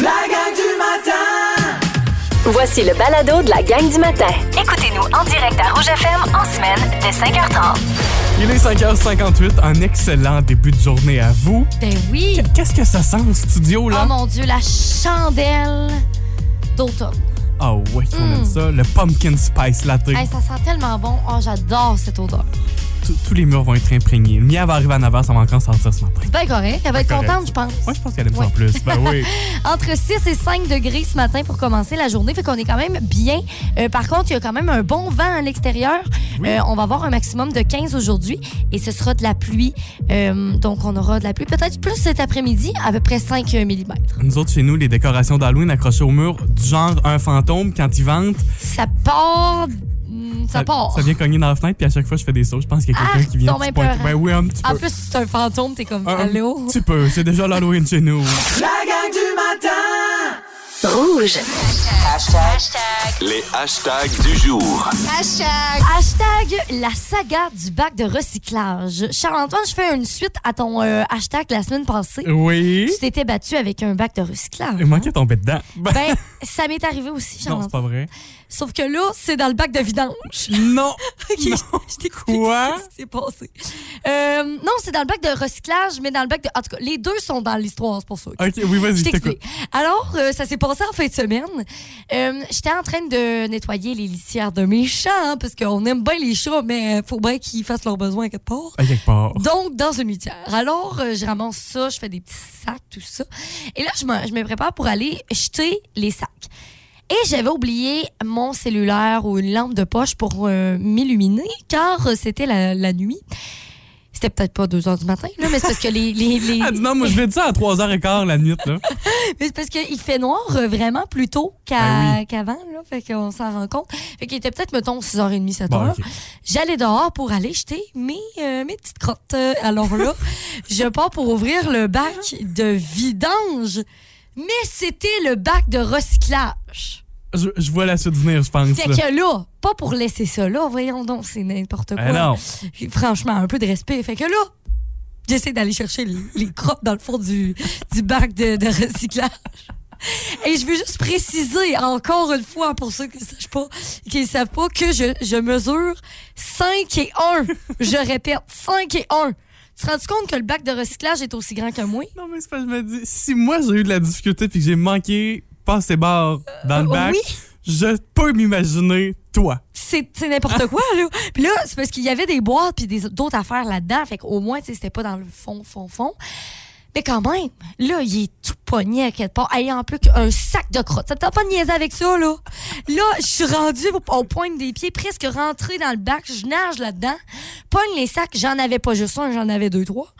La gang du matin! Voici le balado de la gang du matin. Écoutez-nous en direct à Rouge FM en semaine dès 5h30. Il est 5h58, un excellent début de journée à vous. Ben oui. Qu'est-ce que ça sent en studio, là? Oh mon Dieu, la chandelle d'automne. Ah ouais, on aime ça. Le pumpkin spice latte. Hey, ça sent tellement bon. Oh, j'adore cette odeur. Tous- les murs vont être imprégnés. Le mien va arriver à 9h, ça va encore sortir ce matin. C'est bien correct. Elle va être correct, contente, je pense. Moi, je pense qu'elle aime ça en plus. Ben oui. Entre 6 et 5 degrés ce matin pour commencer la journée. Fait qu'on est quand même bien. Euh, par contre, il y a quand même un bon vent à l'extérieur. Euh, on va avoir un maximum de 15 aujourd'hui et ce sera de la pluie. Euh, donc, on aura de la pluie peut-être plus cet après-midi, à peu près 5 mm. Nous autres, chez nous, les décorations d'Halloween accrochées au mur, du genre un fantôme, quand il vente, Ça part. Hmm, Ça, part. ça vient cogner dans la fenêtre, puis à chaque fois, je fais des sauts. Je pense qu'il y a quelqu'un Ah, qui vient. donc qui ben oui, un petit En plus, c'est un fantôme, t'es comme Un allô? petit peu. C'est déjà l'Halloween chez nous. La gang du matin! Rouge. Les hashtags du jour. Hashtag la saga du bac de recyclage. Charles-Antoine, je fais une suite à ton euh, hashtag la semaine passée. Oui. Tu t'étais battu avec un bac de recyclage. Il manquait de tomber dedans. Ben, ça m'est arrivé aussi, non, c'est Charles-Antoine. pas vrai. Sauf que là, c'est dans le bac de vidange. Non. Ok, Non. je Quoi? ce qui s'est passé? Euh, non, c'est dans le bac de recyclage, mais dans le bac de. En tout cas, les deux sont dans l'histoire, c'est pour ça. ok? OK, oui, vas-y, t'écoute. Alors, euh, ça s'est passé en fin de semaine. Euh, J'étais en train de nettoyer les litières de mes chats, hein, parce qu'on aime bien les chats, mais faut bien qu'ils fassent leurs besoins quelque part. À quelque part. Donc, dans une litière. Alors, je ramasse ça, je fais des petits sacs, tout ça. Et là, je me, je me prépare pour aller jeter les sacs. Et j'avais oublié mon cellulaire ou une lampe de poche pour euh, m'illuminer, car euh, c'était la, la nuit. C'était peut-être pas 2 heures du matin, là, mais c'est parce que les. les, les- Elle dit non, moi, je vais dire ça à 3h15 la nuit, là. mais c'est parce qu'il fait noir euh, vraiment plus tôt Ben oui. qu'avant, là. Fait qu'on s'en rend compte. Fait qu'il était peut-être, mettons, 6h30, 7h. Bon. J'allais dehors pour aller jeter mes, euh, mes petites crottes. Alors là, je pars pour ouvrir le bac de vidange, mais c'était le bac de recyclage. Je, je vois la suite venir, je pense. Fait là. que là, pas pour laisser ça là, voyons donc, c'est n'importe quoi. Eh non. Franchement, un peu de respect. Fait que là, j'essaie d'aller chercher les, les crottes dans le fond du, du bac de, de recyclage. Et je veux juste préciser encore une fois pour ceux qui ne sachent pas, qui savent pas, que je, je mesure 5 et 1. Je répète, 5 et 1. Tu te rends compte que le bac de recyclage est aussi grand que moi? Non, mais c'est pas, je me dis, si moi j'ai eu de la difficulté puis que j'ai manqué passer barre dans le Euh, bac, oui. je peux m'imaginer toi. c'est c'est n'importe quoi, là. Puis là, c'est parce qu'il y avait des boîtes puis des- d'autres affaires là-dedans. Fait qu'au moins, tu sais, c'était pas dans le fond, fond, fond. Mais quand même, là, il est tout pogné à quelque part. Ayant en plus qu'un sac de crottes. Ça tente pas de niaiser avec ça, là? Là, je suis rendue au, au point des pieds, presque rentrée dans le bac. Je nage là-dedans. Pogne les sacs. J'en avais pas juste un, j'en avais deux, trois.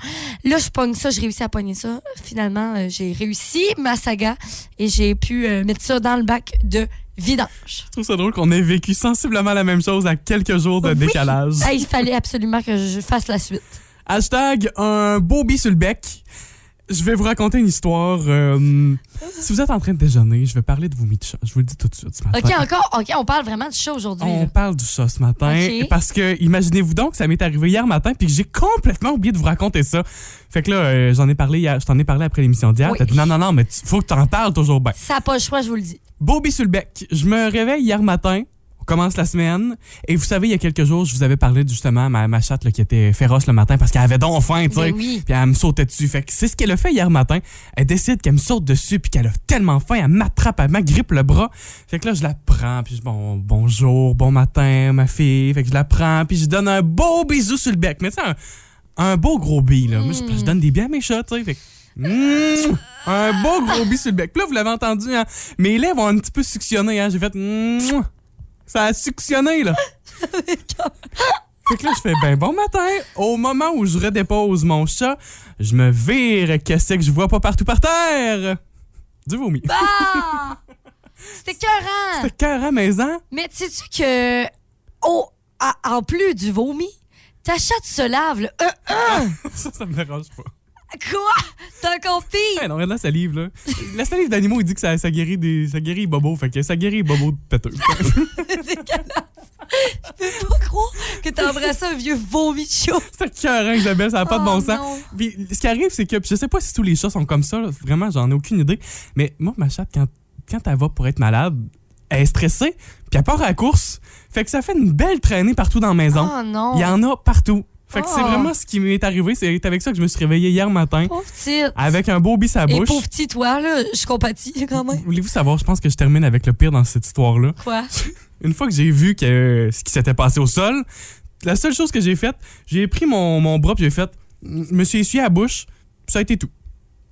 Là, je pogne ça, je réussis à pogner ça. Finalement, euh, j'ai réussi ma saga et j'ai pu euh, mettre ça dans le bac de vidange. Je trouve ça drôle qu'on ait vécu sensiblement la même chose à quelques jours de Oui. décalage. Hey, il fallait absolument que je fasse la suite. Hashtag un beau bis sur le bec. Je vais vous raconter une histoire. euh, si vous êtes en train de déjeuner, je vais parler de vos de chat. Je vous le dis tout de suite ce matin. OK, encore, OK, on parle vraiment du chat aujourd'hui. On là. parle du chat ce matin parce que imaginez-vous donc que ça m'est arrivé hier matin puis que j'ai complètement oublié de vous raconter ça. Fait que là euh, j'en ai parlé hier, je t'en ai parlé après l'émission d'hier. Oui. T'as dit non non non mais tu- faut que t'en parles toujours bien. Ça n'a pas le choix, je vous le dis. Bobby sur le bec. Je me réveille hier matin. Commence la semaine. Et vous savez, il y a quelques jours, je vous avais parlé justement ma, ma chatte là, qui était féroce le matin parce qu'elle avait donc faim, tu sais. Ben oui. Puis elle me sautait dessus. Fait que c'est ce qu'elle a fait hier matin. Elle décide qu'elle me saute dessus puis qu'elle a tellement faim, elle m'attrape, elle m'agrippe le bras. Fait que là, je la prends puis je bon, bonjour, bon matin, ma fille. Fait que je la prends puis je donne un beau bisou sur le bec. Mais tu sais, un, un beau gros bi, là. Moi, je, je donne des biens à mes chats, tu sais. Fait que, Mouah! un beau gros bis sur le bec. Puis là, vous l'avez entendu, hein? Mes lèvres ont un petit peu suctionné, hein? J'ai fait. Mouah! Ça a suctionné, là. fait que là, je fais ben bon matin. Au moment où je redépose mon chat, je me vire. Qu'est-ce que je vois pas partout par terre? Du vomi. Ah! C'était écœurant! C'était cœur à maison. Mais sais-tu que, oh, en plus du vomi, ta chatte se lave, le euh, euh. Ça, ça me dérange pas. Quoi? T'as encore pire? Hey, non, regarde la salive, là. La salive d'animaux, il dit que ça, ça guérit des, ça guérit les bobos. Fait que ça guérit les bobos de péteux. Je peux pas croire que t'as embrassé un vieux vomi de chat. C'est cœur, Isabelle, ça n'a pas de Oh bon sens. Puis ce qui arrive, c'est que je sais pas si tous les chats sont comme ça, là, vraiment, j'en ai aucune idée. Mais moi, ma chatte, quand, quand elle va pour être malade, elle est stressée, puis elle part à la course. Fait que ça fait une belle traînée partout dans la maison. Oh non. Il y en a partout. Fait que c'est Oh. vraiment ce qui m'est arrivé. C'est avec ça que je me suis réveillé hier matin, Pauvre petite. avec un beau bis à la Et bouche. pauvre petit toi, là, je compatis quand même. Voulez-vous savoir, je pense que je termine avec le pire dans cette histoire-là? Quoi? Une fois que j'ai vu que, euh, ce qui s'était passé au sol, la seule chose que j'ai faite, j'ai pris mon, mon bras puis j'ai fait, je me suis essuyé à la bouche, ça a été tout.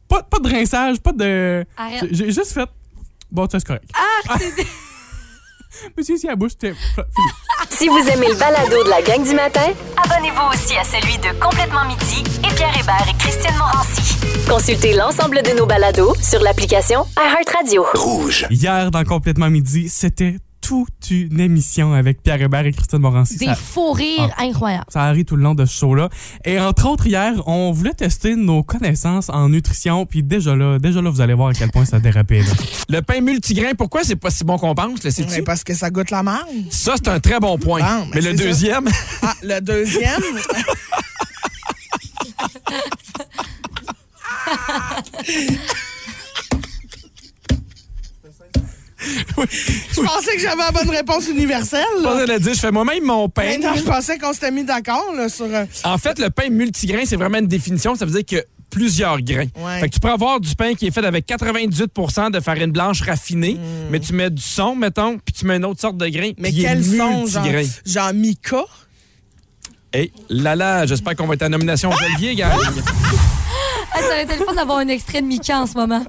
Pas, pas de rinçage, pas de. Arrête. J'ai juste fait, bon, ça c'est correct. Ah, c'est Essuyé à la bouche. Si vous aimez le balado de la gang du matin, abonnez-vous aussi à celui de Complètement Midi et Pierre Hébert et Christine Morancy. Consultez l'ensemble de nos balados sur l'application iHeartRadio. Rouge. Hier, dans Complètement Midi, c'était toute une émission avec Pierre Hébert et Christine Morancy. des Ça- faux rires Ah. incroyables. Ça a ri tout le long de ce show-là. Et entre autres, hier, on voulait tester nos connaissances en nutrition. Puis déjà là, déjà là, vous allez voir à quel point ça dérapait. là. Le pain multigrain, pourquoi c'est pas si bon qu'on pense? Mais parce que ça goûte la marde. Ça, c'est un très bon point. Bon, mais ben, le c'est ça. deuxième, Ah, le deuxième? Je pensais que j'avais la bonne réponse universelle. je là. le dire, je fais moi-même mon pain. Maintenant, je pensais qu'on s'était mis d'accord sur. euh, En fait, le pain multigrain, c'est vraiment une définition. Ça veut dire que plusieurs grains. Ouais. Fait que tu peux avoir du pain qui est fait avec 98 de farine blanche raffinée, mais tu mets du son, mettons, puis tu mets une autre sorte de grain. Mais quels sont, genre, genre Mika? Hey, là là, j'espère qu'on va être à nomination Olivier, gars. Ah, ça aurait été le fun d'avoir un extrait de Mika en ce moment.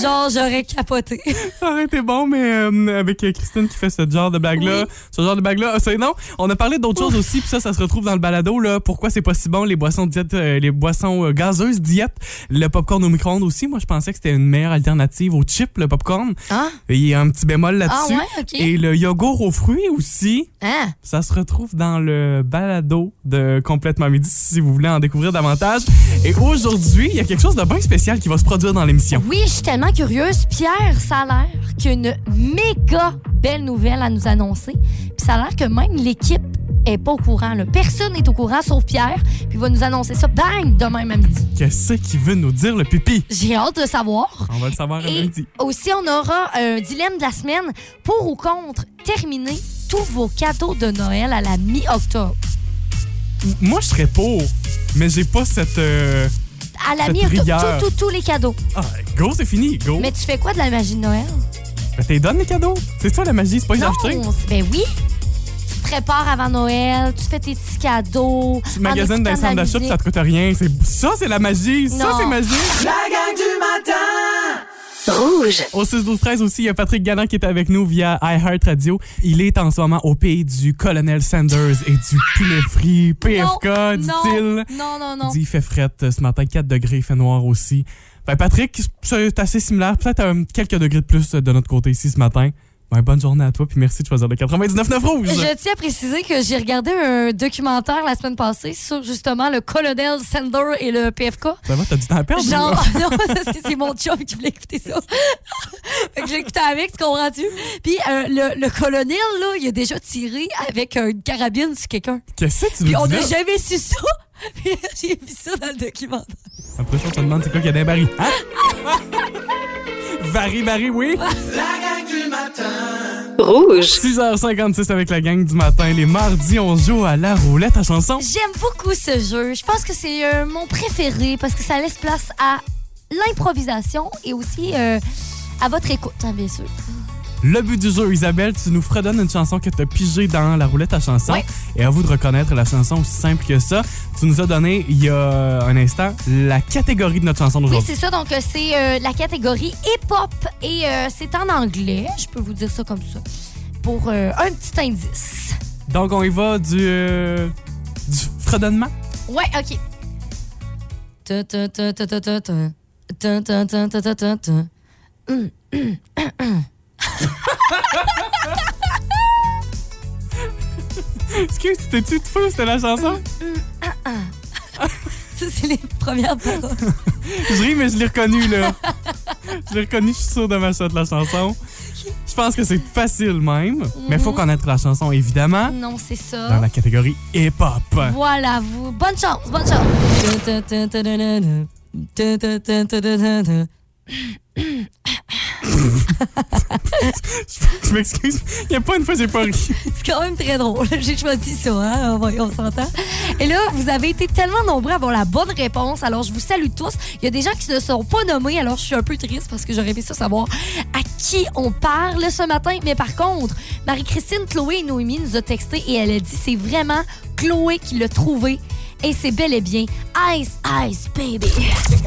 Genre, j'aurais capoté. Ça aurait été bon, mais euh, avec Christine qui fait ce genre de blague-là, ce genre de blague-là, euh, c'est non. On a parlé d'autres choses aussi, puis ça, ça se retrouve dans le balado. Là, pourquoi c'est pas si bon les boissons diète, euh, les boissons euh, gazeuses diète, le popcorn au micro-ondes aussi. Moi, je pensais que c'était une meilleure alternative au chip, le popcorn. Ah? Il y a un petit bémol là-dessus. Ah ouais, OK. Et le yogourt aux fruits aussi. Hein? Ça se retrouve dans le balado de Complètement Midi si vous voulez en découvrir davantage. Et aujourd'hui, il y a quelque chose de bien spécial qui va se produire dans l'émission. Oui, je suis tellement curieuse. Pierre, ça a l'air qu'une méga belle nouvelle à nous annoncer. Puis ça a l'air que même l'équipe est pas au courant. là. Personne n'est au courant sauf Pierre. Puis il va nous annoncer ça, bang, demain à midi. Qu'est-ce qu'il veut nous dire, le pipi? J'ai hâte de savoir. On va le savoir Et lundi. aussi, on aura un dilemme de la semaine pour ou contre terminer tous vos cadeaux de Noël à la mi-octobre. Moi, je serais pour, mais j'ai pas cette. euh, À la Cette mi-octobre, rigueur. tous les cadeaux. Ah, go, c'est fini, go. Mais tu fais quoi de la magie de Noël? Ben, t'es donne les cadeaux. C'est ça la magie, c'est pas les acheter. Ben oui. Tu te prépares avant Noël, tu fais tes petits cadeaux. Tu magasines dans les centres la d'achat, ça te coûte rien. C'est ça, c'est la magie. Ça, c'est magique. La gang du matin Rouge. Au 6 12 13 aussi, il y a Patrick Galland qui est avec nous via iHeartRadio. Il est en ce moment au pays du Colonel Sanders et du poulet frit PFK, dit-il. non, non, non. Il dit il fait fret euh, ce matin, 4 degrés, il fait noir aussi. Ben Patrick, c'est assez similaire. Peut-être euh, quelques degrés de plus de notre côté ici ce matin. Ben, bonne journée à toi, puis merci de choisir le 99.9 rouge. Je tiens à préciser que j'ai regardé un documentaire la semaine passée sur justement le colonel Sander et le PFK. Ça va, t'as du temps à perdre? Genre, non, c'est mon chum qui voulait écouter ça. fait que j'ai écouté avec, tu comprends-tu? Puis euh, le, le colonel, là, il a déjà tiré avec une carabine sur quelqu'un. Qu'est-ce que tu Puis nous on n'a jamais su ça. Puis j'ai vu ça dans le documentaire. Après ça, on se demande c'est quoi qu'il y a dans les barils? Hein? Barry, Barry, oui. La du matin Rouge. 6h56 avec la gang du matin. Les mardis, on joue à la roulette à chanson. J'aime beaucoup ce jeu. Je pense que c'est euh, mon préféré parce que ça laisse place à l'improvisation et aussi euh, à votre écoute, hein, bien sûr. Le but du jeu, Isabelle, tu nous fredonnes une chanson que tu as pigée dans la roulette à chanson. Et à vous de reconnaître la chanson aussi simple que ça. Tu nous as donné, il y a un instant, la catégorie de notre chanson Oui, d'aujourd'hui. c'est ça. Donc, euh, c'est euh, la catégorie hip-hop et euh, c'est en anglais. Je peux vous dire ça comme ça. Pour euh, un petit indice. Donc, on y va du, euh, du fredonnement? Ouais, OK. Ta, ta. Excuse, t'es-tu de fou, c'était la chanson? Ça, c'est les premières paroles. Je ris, mais je l'ai reconnu, là. je l'ai reconnu, je suis sûr de ma shot, la chanson. Je pense que c'est facile même. Mais il Mhm. faut connaître la chanson, évidemment, Non, c'est ça. dans la catégorie hip-hop. Voilà, vous. Bonne chance, bonne chance. Je m'excuse. Il n'y a pas une fois, j'ai pas ri. C'est quand même très drôle. J'ai choisi ça, hein? On, s'entend. Et là, vous avez été tellement nombreux à avoir la bonne réponse. Alors, je vous salue tous. Il y a des gens qui ne sont pas nommés. Alors, je suis un peu triste parce que j'aurais aimé ça savoir à qui on parle ce matin. Mais par contre, Marie-Christine, Chloé et Noémie nous a texté et elle a dit c'est vraiment Chloé qui l'a trouvé. Et c'est bel et bien Ice Ice Baby. Ice.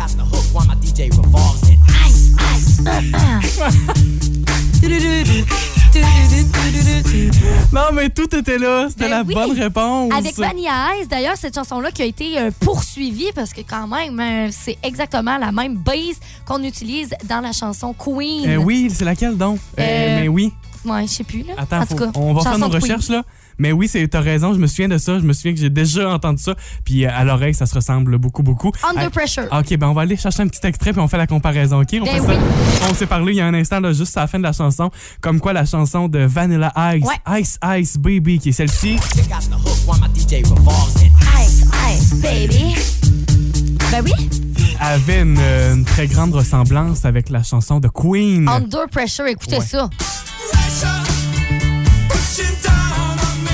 Non, mais tout était là. C'était Ben la oui. bonne réponse. Avec Vanilla Ice, d'ailleurs, cette chanson-là qui a été euh, poursuivie parce que quand même, euh, c'est exactement la même base qu'on utilise dans la chanson Queen. Euh, oui, c'est laquelle donc? Euh, Euh, mais oui. Ouais, je sais plus, là. Attends, en tout faut- cas, on va faire nos recherches là. Mais oui, t'as raison, je me souviens de ça. Je me souviens que j'ai déjà entendu ça. Puis euh, à l'oreille, ça se ressemble beaucoup, beaucoup. Under Pressure. OK, ben on va aller chercher un petit extrait puis on fait la comparaison, OK? On, Ben fait oui. ça. on s'est parlé il y a un instant, là, juste à la fin de la chanson, comme quoi la chanson de Vanilla Ice, Ice Ice Baby, qui est celle-ci, Ice Ice Baby. Ben oui, avait une, une très grande ressemblance avec la chanson de Queen. Under Pressure, écoutez Ouais. ça.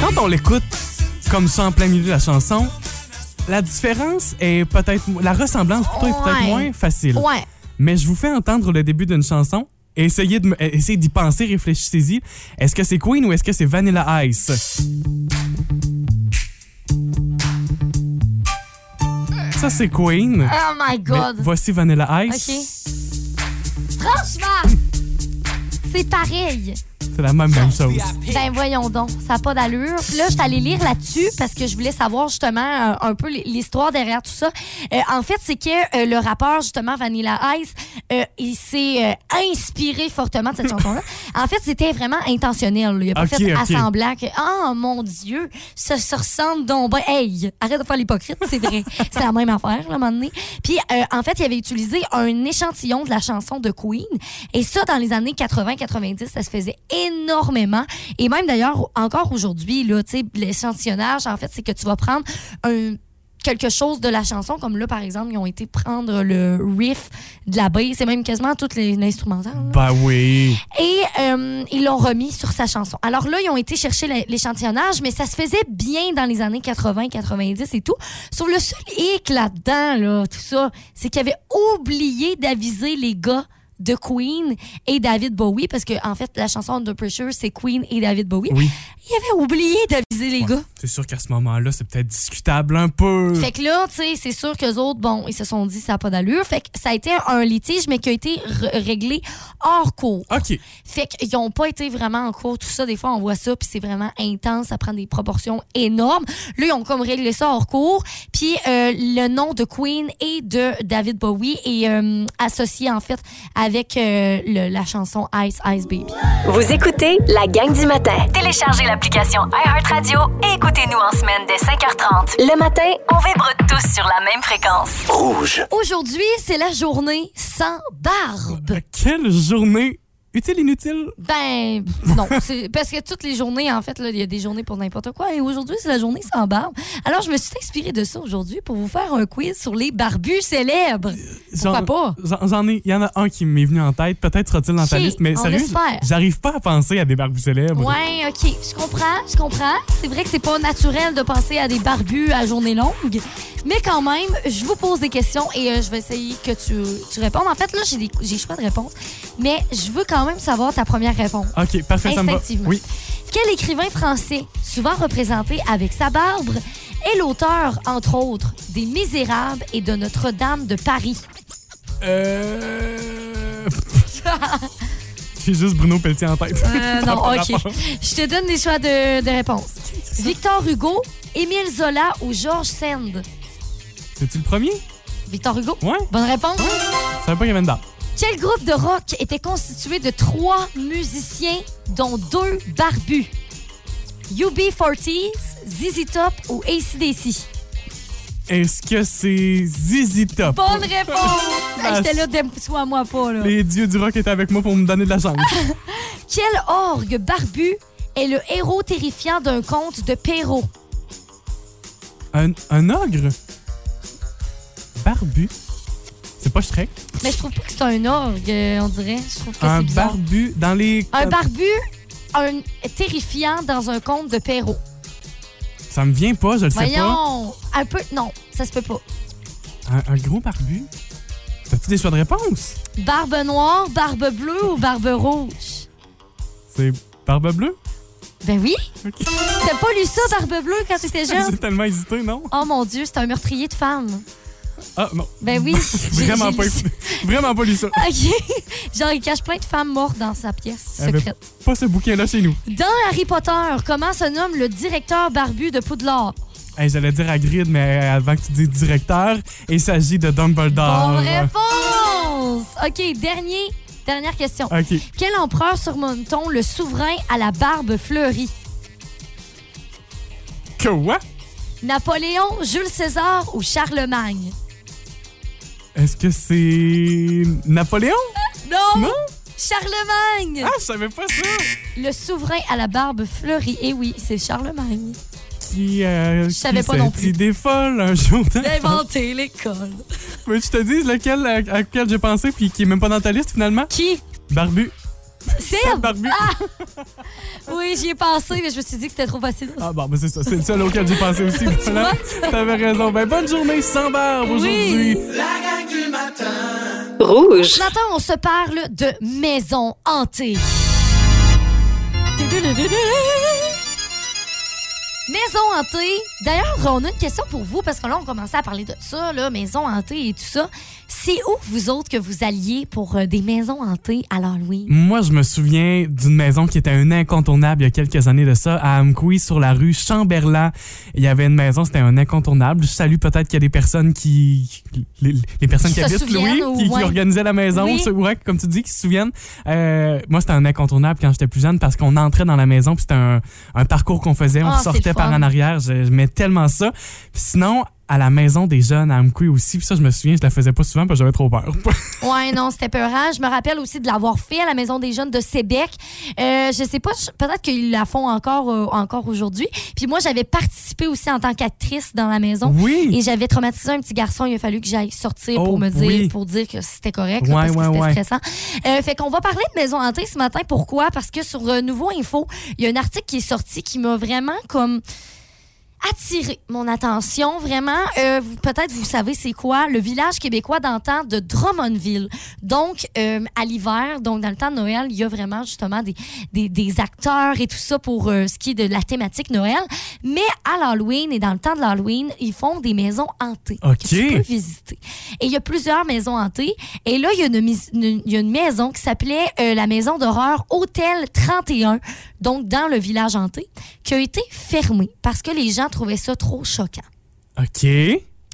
Quand on l'écoute comme ça en plein milieu de la chanson, la différence est peut-être... La ressemblance plutôt est peut-être Ouais. moins facile. Ouais. Mais je vous fais entendre le début d'une chanson essayez de me- euh, essayez d'y penser, réfléchissez-y. Est-ce que c'est Queen ou est-ce que c'est Vanilla Ice? Ça, c'est Queen. Oh my Mais God. voici Vanilla Ice. OK. Franchement, c'est pareil. C'est la même, même chose. Ben voyons donc, ça n'a pas d'allure. Puis là, je suis allée lire là-dessus parce que je voulais savoir justement euh, un peu l'histoire derrière tout ça. Euh, en fait, c'est que euh, le rappeur justement Vanilla Ice, il s'est inspiré fortement de cette chanson-là. En fait, c'était vraiment intentionnel. Il a pas Ok, fait ok. assemblant que oh mon Dieu, ça se ressemble donc ben hey, arrête de faire l'hypocrite, c'est vrai, c'est la même affaire là, à un moment donné. Puis en fait, il avait utilisé un échantillon de la chanson de Queen et ça dans les années 80-90, ça se faisait énormément. Et même d'ailleurs, encore aujourd'hui, l'échantillonnage, en fait, c'est que tu vas prendre un quelque chose de la chanson, comme là, par exemple, ils ont été prendre le riff de la bass, c'est même quasiment toutes les l'instrumental. là. Bah oui. Et euh, ils l'ont remis sur sa chanson. Alors là, ils ont été chercher l'é- l'échantillonnage, mais ça se faisait bien dans les années 80, 90 et tout. Sauf le seul hic là-dedans, là, tout ça, c'est qu'ils avaient oublié d'aviser les gars de Queen et David Bowie, parce que en fait, la chanson Under Pressure, c'est Queen et David Bowie. Oui. Ils avaient oublié d'aviser les gars. C'est sûr qu'à ce moment-là, c'est peut-être discutable un peu. Fait que là, tu sais, c'est sûr qu'eux autres, bon, ils se sont dit ça n'a pas d'allure. Fait que ça a été un litige, mais qui a été réglé hors cours. OK. Fait qu'ils n'ont pas été vraiment en cours. Tout ça, des fois, on voit ça, puis c'est vraiment intense. Ça prend des proportions énormes. Là, ils ont comme réglé ça hors cours. Puis euh, le nom de Queen et de David Bowie est euh, associé, en fait, avec euh, le- la chanson Ice Ice Baby. Vous écoutez la gang du matin. Téléchargez l'application iHeartRadio et écoutez-nous en semaine dès 5h30. Le matin, on vibre tous sur la même fréquence. Rouge. Aujourd'hui, c'est la journée sans barbe. Quelle journée utile, inutile? Ben, non. Parce que toutes les journées, en fait, il y a des journées pour n'importe quoi. Et aujourd'hui, c'est la journée sans barbe. Alors, je me suis inspirée de ça aujourd'hui pour vous faire un quiz sur les barbus célèbres. Pourquoi J'en- pas? J'en ai. Il y en a un qui m'est venu en tête. Peut-être sera-t-il dans ta liste, mais sérieux, j'arrive pas à penser à des barbus célèbres. Ouais, OK. Je comprends, je comprends. C'est vrai que c'est pas naturel de penser à des barbus à journée longue. Mais quand même, je vous pose des questions et euh, je vais essayer que tu, tu répondes. En fait, là, j'ai des- j'ai choix de réponse. Mais je veux quand même savoir ta première réponse. OK, parfait, ça me va. Instinctivement. Oui. Quel écrivain français, souvent représenté avec sa barbe, est l'auteur, entre autres, des Misérables et de Notre-Dame de Paris? Euh... J'ai juste Bruno Pelletier en tête. Euh, non, OK. Je te donne des choix de, de réponse. Victor Hugo, Émile Zola ou Georges Sand? C'est-tu le premier? Victor Hugo? Ouais. Bonne réponse. Je savais pas qu'il y avait une date. Quel groupe de rock était constitué de trois musiciens, dont deux barbus? UB40, ZZ Top ou ACDC? Est-ce que c'est Zizi Top? Bonne réponse! Hey, J'étais là, déme-toi moi pas, là. Les dieux du rock étaient avec moi pour me donner de la chance. Quel orgue barbu est le héros terrifiant d'un conte de Perrault? un, un ogre? Barbu? Pas Shrek? Mais je trouve pas que c'est un orgue, euh, on dirait. Je trouve que Un c'est bizarre. barbu dans les... Un barbu un terrifiant dans un conte de Perrault. Ça me vient pas, je le sais Voyons! Un peu. Non, ça se peut pas. pas. Un, un gros barbu? T'as-tu des choix de réponse? Barbe noire, barbe bleue ou barbe rouge? C'est barbe bleue? Ben oui! T'as pas lu ça, barbe bleue, quand t'étais jeune? J'ai tellement hésité, non? Oh mon Dieu, c'est un meurtrier de femmes. Ah, non. Ben oui. Vraiment pas. Vraiment pas lu ça. OK. Genre, il cache plein de femmes mortes dans sa pièce Elle secrète. Pas ce bouquin-là chez nous. Dans Harry Potter, comment se nomme le directeur barbu de Poudlard? Hey, J'allais dire à Grid, mais avant que tu dises directeur, il s'agit de Dumbledore. Bonne réponse! OK, dernier, dernière question. OK. Quel empereur surmonte-t-on le souverain à la barbe fleurie? Quoi? Napoléon, Jules César ou Charlemagne? Est-ce que c'est Napoléon? Non! Non? Charlemagne! Ah, je savais pas ça. Le souverain à la barbe fleurie. Et oui, c'est Charlemagne. Qui, euh, Je savais pas non plus. idée folle un jour. D'inventer l'école. Mais je te dis lequel à, à lequel j'ai pensé puis qui est même pas dans ta liste finalement? Qui? Barbu. Seb? Barbu. Oui, j'y ai pensé, mais je me suis dit que c'était trop facile. Ah bon, ben c'est ça, c'est le seul auquel j'ai pensé aussi. Voilà. T'avais raison. Ben bonne journée sans barbe aujourd'hui. La gang du matin. Rouge. Ce matin, on se parle de maisons hantées. Maison hantée. D'ailleurs, on a une question pour vous parce que là, on commençait à parler de ça, là, maison hantée et tout ça. C'est où, vous autres, que vous alliez pour euh, des maisons hantées à l'Halloween? Moi, je me souviens d'une maison qui était un incontournable il y a quelques années de ça, à Amqui, sur la rue Chamberlain. Il y avait une maison, c'était un incontournable. Je salue peut-être qu'il y a des personnes qui... Les, les personnes Qui qui, habitent, Louis, ou- qui, qui organisaient la maison, Oui. ceux- ouais, comme tu dis, qui se souviennent. Euh, moi, c'était un incontournable quand j'étais plus jeune parce qu'on entrait dans la maison puis c'était un, un parcours qu'on faisait. On Ah, sortait par en arrière. Je- J'aimais tellement ça. Puis sinon, à la maison des jeunes à Amqui aussi, puis ça, je me souviens, je la faisais pas souvent parce que j'avais trop peur. Ouais, non, c'était peurant. Je me rappelle aussi de l'avoir fait à la Maison des Jeunes de Sébec. Euh, je sais pas, peut-être qu'ils la font encore, euh, encore aujourd'hui. Puis moi, j'avais participé aussi en tant qu'actrice dans la maison. oui! Et j'avais traumatisé un petit garçon. Il a fallu que j'aille sortir Oh, pour me dire, oui. pour dire que c'était correct, là, Ouais, parce que c'était ouais. stressant. Euh, fait qu'on va parler de maison hantée ce matin. Pourquoi? Parce que sur euh, Nouveau Info, il y a un article qui est sorti qui m'a vraiment comme attiré mon attention vraiment. Euh, peut-être vous savez c'est quoi le village québécois d'antan de Drummondville. Donc euh, à l'hiver donc dans le temps de Noël il y a vraiment justement des, des, des acteurs et tout ça pour euh, ce qui est de la thématique Noël. Mais à l'Halloween et dans le temps de l'Halloween ils font des maisons hantées OK. que tu peux visiter. Et il y a plusieurs maisons hantées. Et là il y a une, il y a une maison qui s'appelait la maison d'horreur Hôtel 31 donc dans le village hanté qui a été fermée parce que les gens trouvaient ça trop choquant. OK.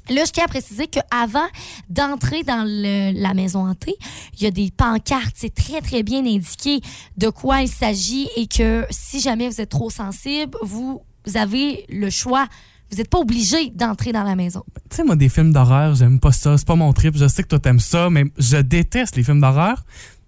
Là, je tiens à préciser qu'avant d'entrer dans le- la maison hantée, il y a des pancartes, c'est très, très bien indiqué de quoi il s'agit et que si jamais vous êtes trop sensible, vous avez le choix. Vous n'êtes pas obligé d'entrer dans la maison. Tu sais, moi, des films d'horreur, j'aime pas ça. C'est pas mon trip. Je sais que toi, t'aimes ça, mais je déteste les films d'horreur.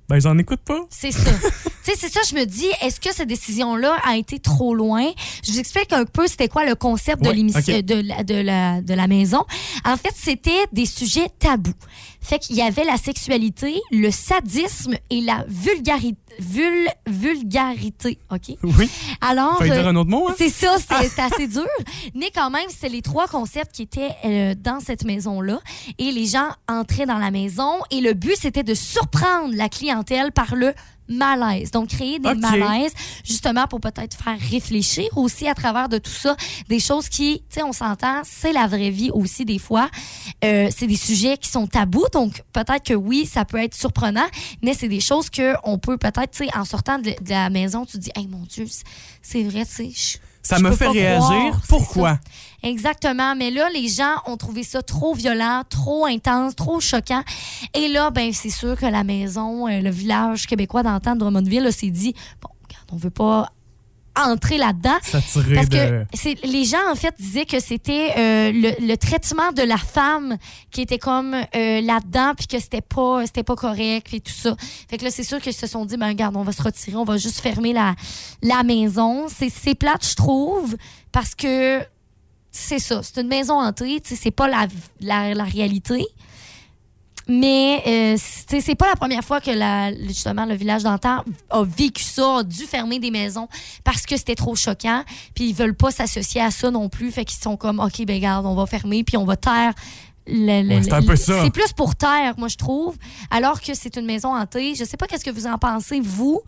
Ben, j'en écoute pas. C'est ça. tu sais, c'est ça, je me dis, est-ce que cette décision-là a été trop loin? Je vous explique un peu c'était quoi le concept de l'émission de, la, de, la, de la maison. En fait, c'était des sujets tabous. Fait qu'il y avait la sexualité, le sadisme et la vulgarité. Vul, vulgarité, OK? Oui. Alors, euh, dire un autre mot, hein? c'est ça, c'était assez dur. Mais quand même, c'est les trois concepts qui étaient euh, dans cette maison-là. Et les gens entraient dans la maison. Et le but, c'était de surprendre la clientèle par le malaise. Donc, créer des malaises, justement, pour peut-être faire réfléchir aussi à travers de tout ça. Des choses qui, tu sais, on s'entend, c'est la vraie vie aussi, des fois. Euh, c'est des sujets qui sont tabous. Donc, peut-être que oui, ça peut être surprenant, mais c'est des choses qu'on peut peut-être, tu sais, en sortant de, de la maison, tu te dis, hey, mon Dieu, c'est- c'est vrai, tu sais. Ça me fait réagir. croire, Pourquoi? Exactement. Mais là, les gens ont trouvé ça trop violent, trop intense, trop choquant. Et là, ben, c'est sûr que la maison, euh, le village québécois d'antan de Drummondville, s'est dit, bon, on veut pas entrer là-dedans. Parce de. que les gens, en fait, disaient que c'était euh, le, le traitement de la femme qui était comme euh, là-dedans, puis que c'était pas, c'était pas correct, puis tout ça. Fait que là, c'est sûr qu'ils se sont dit, ben regarde, on va se retirer, on va juste fermer la, la maison. C'est, plate, je trouve, parce que c'est ça, c'est une maison hantée, c'est pas la, la, la réalité. Mais euh, c'est c'est pas la première fois que la, justement le village d'antan a vécu ça, a dû fermer des maisons parce que c'était trop choquant. Puis ils veulent pas s'associer à ça non plus. Fait qu'ils sont comme, OK, ben garde, on va fermer, puis on va taire. Ouais, c'est un peu ça. C'est plus pour taire, moi, je trouve. Alors que c'est une maison hantée. Je sais pas qu'est-ce que vous en pensez, vous.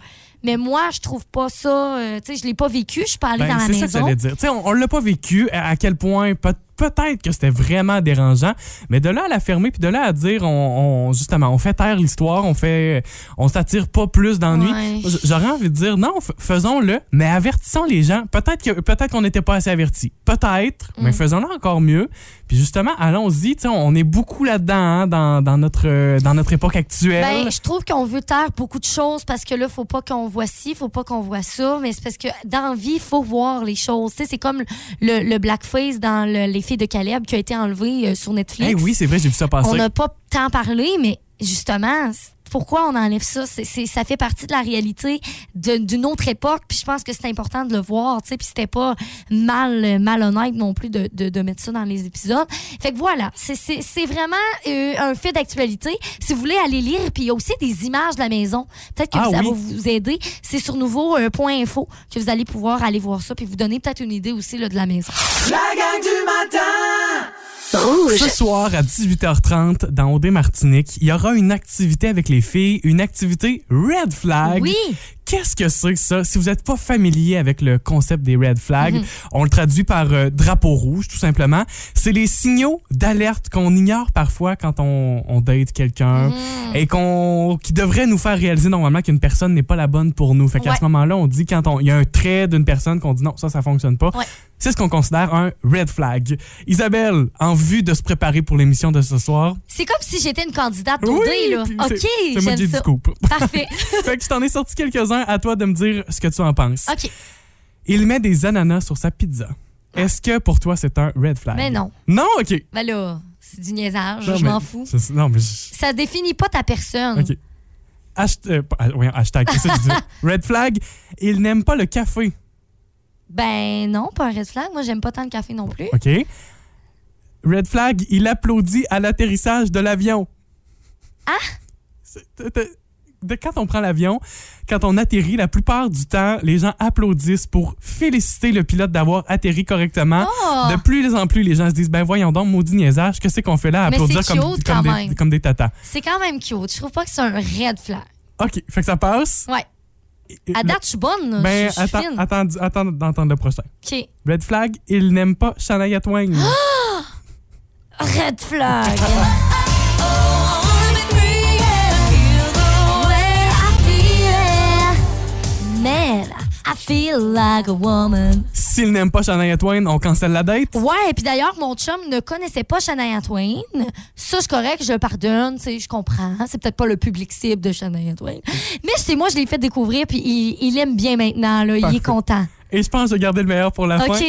Mais moi, je trouve pas ça. euh, tu sais, je l'ai pas vécu. Je suis pas allée Ben, dans la c'est ça que maison. j'allais dire. Tu sais, on, on l'a pas vécu à, à quel point peut- peut-être que c'était vraiment dérangeant, mais de là à la fermer puis de là à dire on, on- justement on fait taire l'histoire, on fait on s'attire pas plus. Ouais. J- J'aurais envie de dire non, faisons-le, mais avertissons les gens. Peut-être que peut-être qu'on n'était pas assez avertis. Peut-être, Mm. mais faisons-le encore mieux. Puis justement, allons-y, on est beaucoup là-dedans hein, dans, dans notre euh, dans notre époque actuelle. Ben, je trouve qu'on veut taire beaucoup de choses parce que là, faut pas qu'on voit ci, faut pas qu'on voit ça, mais c'est parce que dans la vie, il faut voir les choses. Tu sais, c'est comme le, le blackface dans le- Les filles de Caleb qui a été enlevé euh, sur Netflix. Oui, c'est vrai, j'ai vu ça passer. On n'a pas tant parlé, mais justement, pourquoi on enlève ça? C'est, c'est- ça fait partie de la réalité de- d'une autre époque, puis je pense que c'est important de le voir, tu sais, puis c'était pas mal, malhonnête non plus de, de- de mettre ça dans les épisodes. Fait que voilà, c'est, c'est- c'est vraiment euh, un fait d'actualité. Si vous voulez aller lire, puis il y a aussi des images de la maison. Peut-être que Ah ça oui. va vous aider. C'est sur nouveau.info que vous allez pouvoir aller voir ça, puis vous donner peut-être une idée aussi là, de la maison. La gang du matin Ce soir à 18h30 dans OD Martinique, il y aura une activité avec les filles, une activité Red Flag. Oui. Qu'est-ce que c'est que ça? Si vous n'êtes pas familier avec le concept des red flags, Mhm. on le traduit par euh, drapeau rouge, tout simplement. C'est les signaux d'alerte qu'on ignore parfois quand on, on date quelqu'un Mhm. et qu'on qui devrait nous faire réaliser normalement qu'une personne n'est pas la bonne pour nous. Fait qu'à Ouais. ce moment-là, on dit quand il y a un trait d'une personne qu'on dit non, ça, ça fonctionne pas. Ouais. C'est ce qu'on considère un red flag. Isabelle, en vue de se préparer pour l'émission de ce soir, C'est comme si j'étais une candidate au Oui, dé, là. OK, c'est- moi du ça. scoop. Parfait. fait que je t'en ai sorti quelques-uns. À toi de me dire ce que tu en penses. OK. Il met des ananas sur sa pizza. Est-ce que pour toi, c'est un red flag? Mais non. Non, OK. Ben là, c'est du niaisage, Non, je m'en fous. je- non, mais... je- Ça définit pas ta personne. OK. Hasht- euh, ah, hashtag, que je dis? Red flag, il n'aime pas le café. Ben non, pas un red flag. Moi, j'aime pas tant le café non plus. OK. Red flag, il applaudit à l'atterrissage de l'avion. Ah? De quand on prend l'avion, quand on atterrit, la plupart du temps, les gens applaudissent pour féliciter le pilote d'avoir atterri correctement. Oh! De plus en plus, les gens se disent ben voyons donc, maudit niaisage, que c'est qu'on fait là à Mais applaudir des, comme des tatas? C'est quand même cute. Je trouve pas que c'est un red flag. OK, fait que ça passe? Ouais. À date, je suis bonne. ben, je suis attends, fine. attends, attends d'entendre le prochain. OK. Red flag, il n'aime pas Shania Twain. Red flag. I feel like a woman. S'il n'aime pas Shania Twain, on cancelle la date? Ouais, puis d'ailleurs, mon chum ne connaissait pas Shania Twain. Ça, c'est correct, je le pardonne, tu sais, je comprends. C'est peut-être pas le public cible de Shania Twain. Mais c'est moi, je l'ai fait découvrir, puis il, il aime bien maintenant, là. Il est content. Et je pense vais garder le meilleur pour la OK? fin.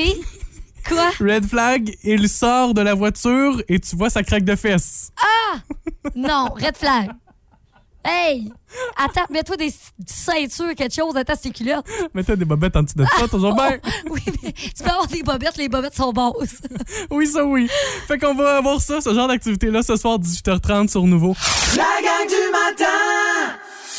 Quoi? Red flag, il sort de la voiture et tu vois sa craque de fesses. Non, red flag. Hey! Attends, mets-toi des ceintures, quelque chose, attends tes culottes. Mets-toi des bobettes en dessous de ça, toujours bien. Oui, mais tu peux avoir des bobettes, les bobettes sont basses. Oui, ça oui. Fait qu'on va avoir ça, ce genre d'activité-là, ce soir, 18h30 sur Nouveau. La gang du matin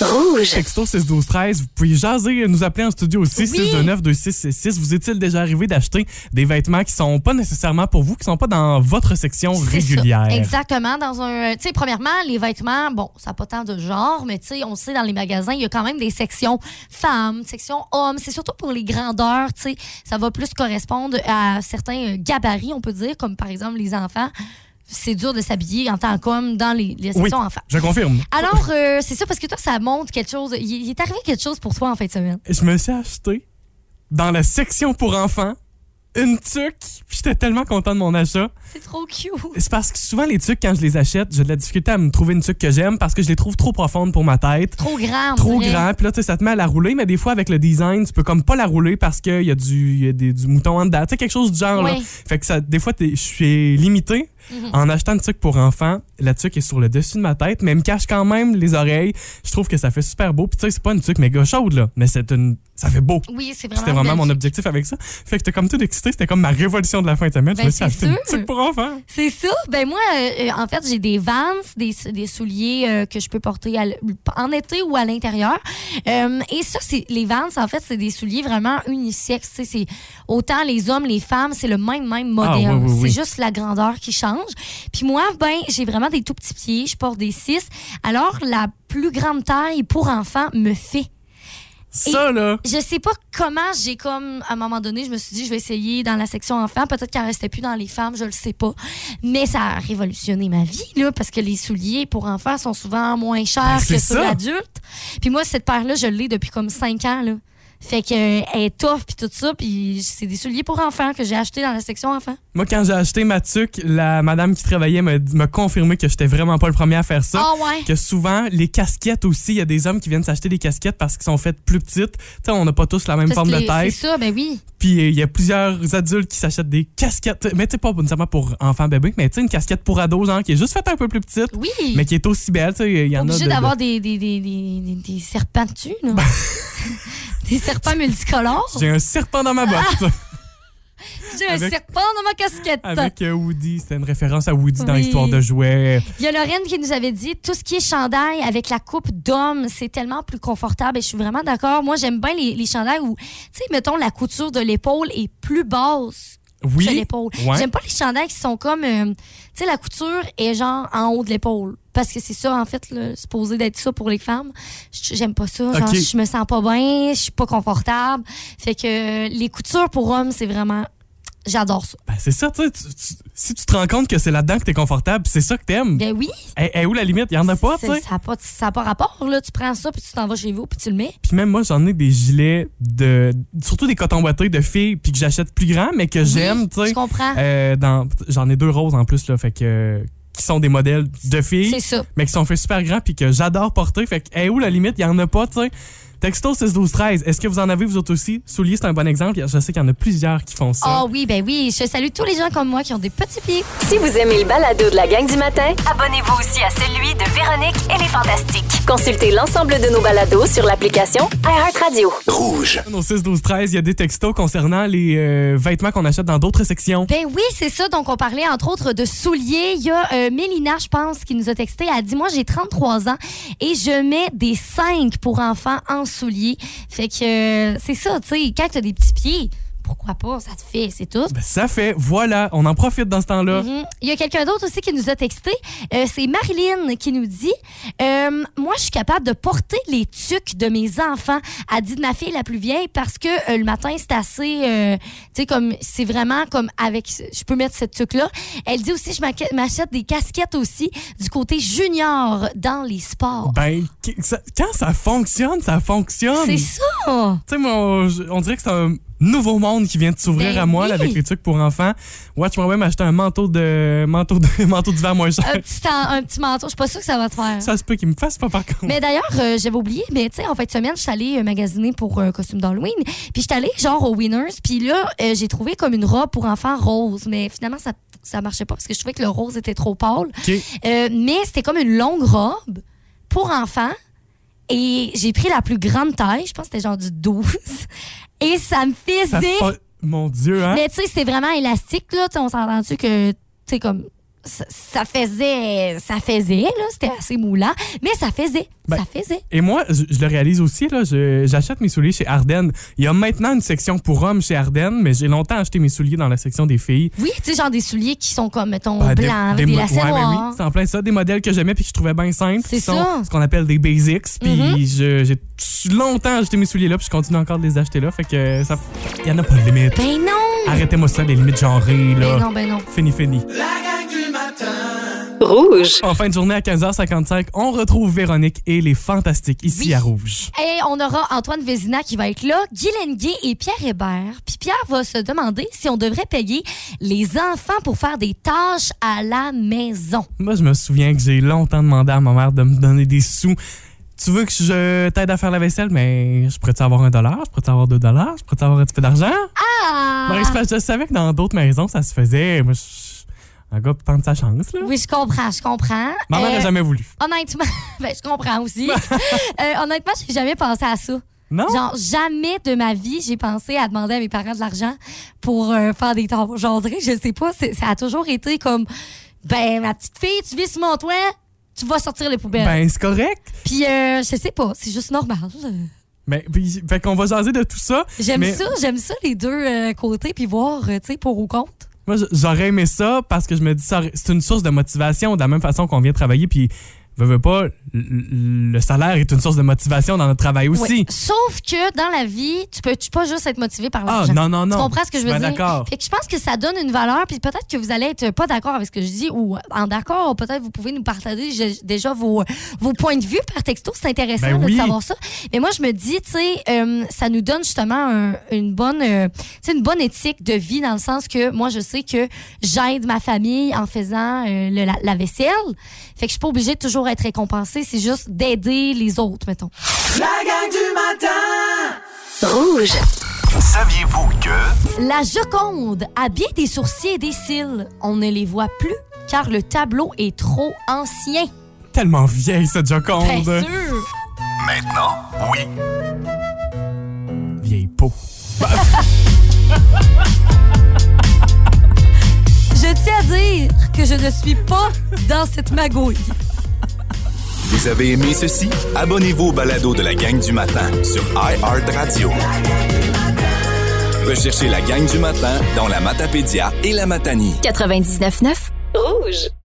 Rouge. Texto 6 12 13 vous pouvez jaser, nous appeler en studio aussi, Oui. 629 2666 Vous est-il déjà arrivé d'acheter des vêtements qui sont pas nécessairement pour vous, qui sont pas dans votre section régulière? ça. Exactement. Dans un, tu sais, premièrement, les vêtements, bon, ça n'a pas tant de genre, mais tu sais, on sait dans les magasins, il y a quand même des sections femmes, sections hommes. C'est surtout pour les grandeurs, tu sais, ça va plus correspondre à certains euh, gabarits, on peut dire, comme par exemple les enfants. C'est dur de s'habiller en tant qu'homme dans les, les Oui, sections enfants. je confirme. Alors, euh, c'est ça, parce que toi, ça montre quelque chose. Il, il est arrivé quelque chose pour toi en fin de semaine. Je me suis acheté dans la section pour enfants une tuque, puis j'étais tellement content de mon achat. C'est trop cute. C'est parce que souvent, les tuques, quand je les achète, j'ai de la difficulté à me trouver une tuque que j'aime parce que je les trouve trop profondes pour ma tête. Trop grand. Trop grand, puis là, tu sais, ça te met à la rouler, mais des fois, avec le design, tu peux comme pas la rouler parce qu'il y a, du, y a des- du mouton en dedans. Tu sais, quelque chose du genre, là. Fait que ça, des fois, je suis limité Mhm. en achetant une tuque pour enfants. La tuque est sur le dessus de ma tête, mais elle me cache quand même les oreilles. Je trouve que ça fait super beau. Puis tu sais, c'est pas une tuque méga chaude, là, mais c'est une. Ça fait beau. Oui, c'est vraiment. C'était vraiment mon objectif avec ça. Fait que j'étais comme tout excité. C'était comme ma révolution de la fin de semaine. Ben, je me suis c'est acheté une tuque pour enfants. C'est ça. Ben moi, euh, en fait, j'ai des Vans, des, des souliers euh, que je peux porter à en été ou à l'intérieur. Euh, et ça, c'est les Vans. En fait, c'est des souliers vraiment unisexes. Tu sais, C'est autant les hommes, les femmes, c'est le même même modèle. Ah, oui, oui, oui. C'est juste la grandeur qui change. Puis moi, ben, j'ai vraiment des tout petits pieds. Je porte des 6. Alors, la plus grande taille pour enfants me fait. Ça, là. Je sais pas comment j'ai comme à un moment donné, je me suis dit je vais essayer dans la section enfants, peut-être qu'elle restait plus dans les femmes, je le sais pas. Mais ça a révolutionné ma vie là parce que les souliers pour enfants sont souvent moins chers Ben, que ceux d'adultes. Puis moi cette paire là, je l'ai depuis comme 5 ans là. Fait que euh, elle est tough puis tout ça puis c'est des souliers pour enfants que j'ai acheté dans la section enfants. Moi, quand j'ai acheté ma tuque, la madame qui travaillait m'a confirmé que j'étais vraiment pas le premier à faire ça. Ah ouais? Que souvent, les casquettes aussi, il y a des hommes qui viennent s'acheter des casquettes parce qu'ils sont faites plus petites. Tu sais, on n'a pas tous la même Parce forme que de les- C'est tête. ça, ben oui. Puis euh, il y a plusieurs adultes qui s'achètent des casquettes. Mais tu sais, pas nécessairement pour enfants bébés, mais tu sais, une casquette pour ados, genre, qui est juste faite un peu plus petite, Oui. mais qui est aussi belle. Tu sais, il y en a. obligé d'avoir des, des, des, des, des- des serpents dessus, là. des serpents multicolores. J'ai un serpent dans ma botte. J'ai un avec- serpent dans ma casquette. Avec euh, Woody. C'était une référence à Woody dans Oui. l'histoire de jouets. Il y a Lorraine qui nous avait dit tout ce qui est chandail avec la coupe d'homme, c'est tellement plus confortable et je suis vraiment d'accord. Moi, j'aime bien les, les chandails où, tu sais, mettons, la couture de l'épaule est plus basse Oui. l'épaule. Ouais. J'aime pas les chandails qui sont comme, euh, tu sais, la couture est genre en haut de l'épaule. Parce que c'est ça, en fait, là, supposé d'être ça pour les femmes. J'aime pas ça. Genre, Ok. je me sens pas bien, je suis pas confortable. Fait que euh, les coutures pour hommes, c'est vraiment. J'adore ça. Ben, c'est ça, tu sais. Si tu te rends compte que c'est là-dedans que t'es confortable, c'est ça que t'aimes. Ben oui. Eh, eh, où la limite? Il y en a pas, tu sais. Ça n'a pas, ça a pas rapport, là. Tu prends ça, puis tu t'en vas chez vous, puis tu le mets. Puis même moi, j'en ai des gilets de. Surtout des cotons ouatés de filles, puis que j'achète plus grand, mais que j'aime, tu Je sais. comprends. Euh, dans- J'en ai deux roses en plus, là, fait que. Qui sont des modèles de filles, c'est ça. mais qui sont faits super grands, puis que j'adore porter. Fait que, eh, où la limite? Il y en a pas, tu sais. Texto 6 12 13 Est-ce que vous en avez, vous autres aussi? Souliers, c'est un bon exemple. Je sais qu'il y en a plusieurs qui font ça. Ah oui, ben oui. Je salue tous les gens comme moi qui ont des petits pieds. Si vous aimez le balado de la gang du matin, abonnez-vous aussi à celui de Véronique et les Fantastiques. Consultez l'ensemble de nos balados sur l'application iHeartRadio. Rouge. Au 6 12 13 il y a des textos concernant les euh, vêtements qu'on achète dans d'autres sections. Ben oui, c'est ça. Donc, on parlait entre autres de souliers. Il y a euh, Mélina, je pense, qui nous a texté. Elle a dit Moi, j'ai 33 ans et je mets des 5 pour enfants en souliers. Fait que euh, c'est ça, tu sais, quand tu as des petits pieds, pourquoi pas, ça te fait, c'est tout. Ben, ça fait, voilà, on en profite dans ce temps-là. Mhm. Il y a quelqu'un d'autre aussi qui nous a texté. Euh, c'est Marilyn qui nous dit euh, Moi, je suis capable de porter les tucs de mes enfants. Elle dit de ma fille la plus vieille parce que euh, le matin, c'est assez. tu sais, comme. C'est vraiment comme avec. Je peux mettre cette tuque-là. Elle dit aussi Je m'ac- m'achète des casquettes aussi du côté junior dans les sports. Ben, ça- quand ça fonctionne, ça fonctionne. C'est Tu ça! sais, moi, on, on dirait que c'est un nouveau monde qui vient de s'ouvrir Ben à moi là, avec les trucs pour enfants. Watch, moi, même acheter un manteau de manteau de manteau d'hiver moins cher. Un petit, un petit manteau. Je suis pas sûre que ça va te faire. Ça se peut qu'il me fasse pas par contre. Mais d'ailleurs, euh, j'avais oublié, mais tu sais, en fin de semaine, je suis allée euh, magasiner pour un costume d'Halloween. Puis je suis allée genre au Winners. Puis là, euh, j'ai trouvé comme une robe pour enfants rose. Mais finalement, ça ça marchait pas parce que je trouvais que le rose était trop pâle. Euh, mais c'était comme une longue robe pour enfants. Et j'ai pris la plus grande taille. Je pense que c'était genre du 12. Et ça me faisait... fa- Mon Dieu, hein? Mais tu sais, c'était vraiment élastique, là. Tu sais, on s'entend-tu que, tu sais, comme. Ça, faisait. Ça faisait, là. C'était assez moulant. Mais ça faisait. Ben, ça faisait. Et moi, je, je le réalise aussi, là, j'achète mes souliers chez Ardennes. Il y a maintenant une section pour hommes chez Ardennes, mais j'ai longtemps acheté mes souliers dans la section des filles. Oui, tu sais, genre des souliers qui sont comme, mettons, Ben, blancs, avec des, mo- lacets ouais, ben noirs. oui, c'est en plein ça, des modèles que j'aimais puis que je trouvais bien simples. C'est ça. Ce qu'on appelle des basics. Puis Mhm. je- j'ai longtemps acheté mes souliers là, puis je continue encore de les acheter là. Fait que ça, y en a pas de limite. Ben non! Arrêtez-moi ça, les limites genrées là. Ben non, ben non. Fini, fini. La gang. Rouge. En fin de journée à 15h55, on retrouve Véronique et les Fantastiques ici Oui. à Rouge. Et on aura Antoine Vézina qui va être là, Guy Lenguet et Pierre Hébert. Puis Pierre va se demander si on devrait payer les enfants pour faire des tâches à la maison. Moi, je me souviens que j'ai longtemps demandé à ma mère de me donner des sous. Tu veux que je t'aide à faire la vaisselle, mais je pourrais-tu avoir un dollar? Je pourrais-tu avoir deux dollars? Je pourrais-tu avoir un petit peu d'argent? Ah! Ben, je savais que dans d'autres maisons, ça se faisait. Moi, je... un gars peut tenter sa chance, là. Oui, je comprends, je comprends. Ma mère n'a Euh, jamais voulu. Honnêtement, ben, je comprends aussi. Euh, honnêtement, j'ai jamais pensé à ça. Non? Genre, jamais de ma vie, j'ai pensé à demander à mes parents de l'argent pour euh, faire des tâches. Genre, je sais pas, ça a toujours été comme, ben, ma petite fille, tu vis sur mon toit, tu vas sortir les poubelles. Ben, c'est correct. Puis, euh, je sais pas, c'est juste normal. Mais, puis, fait qu'on va jaser de tout ça. J'aime mais ça, j'aime ça, les deux côtés, puis voir, tu sais, pour ou contre. Moi, j'aurais aimé ça parce que je me dis, c'est une source de motivation de la même façon qu'on vient travailler. Puis, veux, veux pas, le salaire est une source de motivation dans notre travail aussi. Sauf que dans la vie, tu peux tu pas juste être motivé par Ah, l'argent. non, non, non. Tu comprends ce que je Je veux dire? Fait que je pense que ça donne une valeur, puis peut-être que vous allez être pas d'accord avec ce que je dis ou en d'accord, peut-être vous pouvez nous partager déjà vos, vos points de vue par texto, c'est intéressant Ben de savoir ça. Mais moi je me dis, tu sais, euh, ça nous donne justement un- une bonne euh, une bonne éthique de vie dans le sens que moi je sais que j'aide ma famille en faisant euh, le- la, la vaisselle. Fait que je suis pas obligée de toujours être récompensée, c'est juste d'aider les autres, mettons. La gang du matin Rouge. Saviez-vous que... La Joconde a bien des sourcils et des cils. On ne les voit plus car le tableau est trop ancien. Tellement vieille, cette Joconde. Bien sûr. Maintenant, oui. Vieille peau. Je tiens à dire que je ne suis pas dans cette magouille. Vous avez aimé ceci? Abonnez-vous au balado de la gang du matin sur iHeartRadio. Recherchez la gang du matin dans la Matapédia et la Matanie. 99.9 Rouge.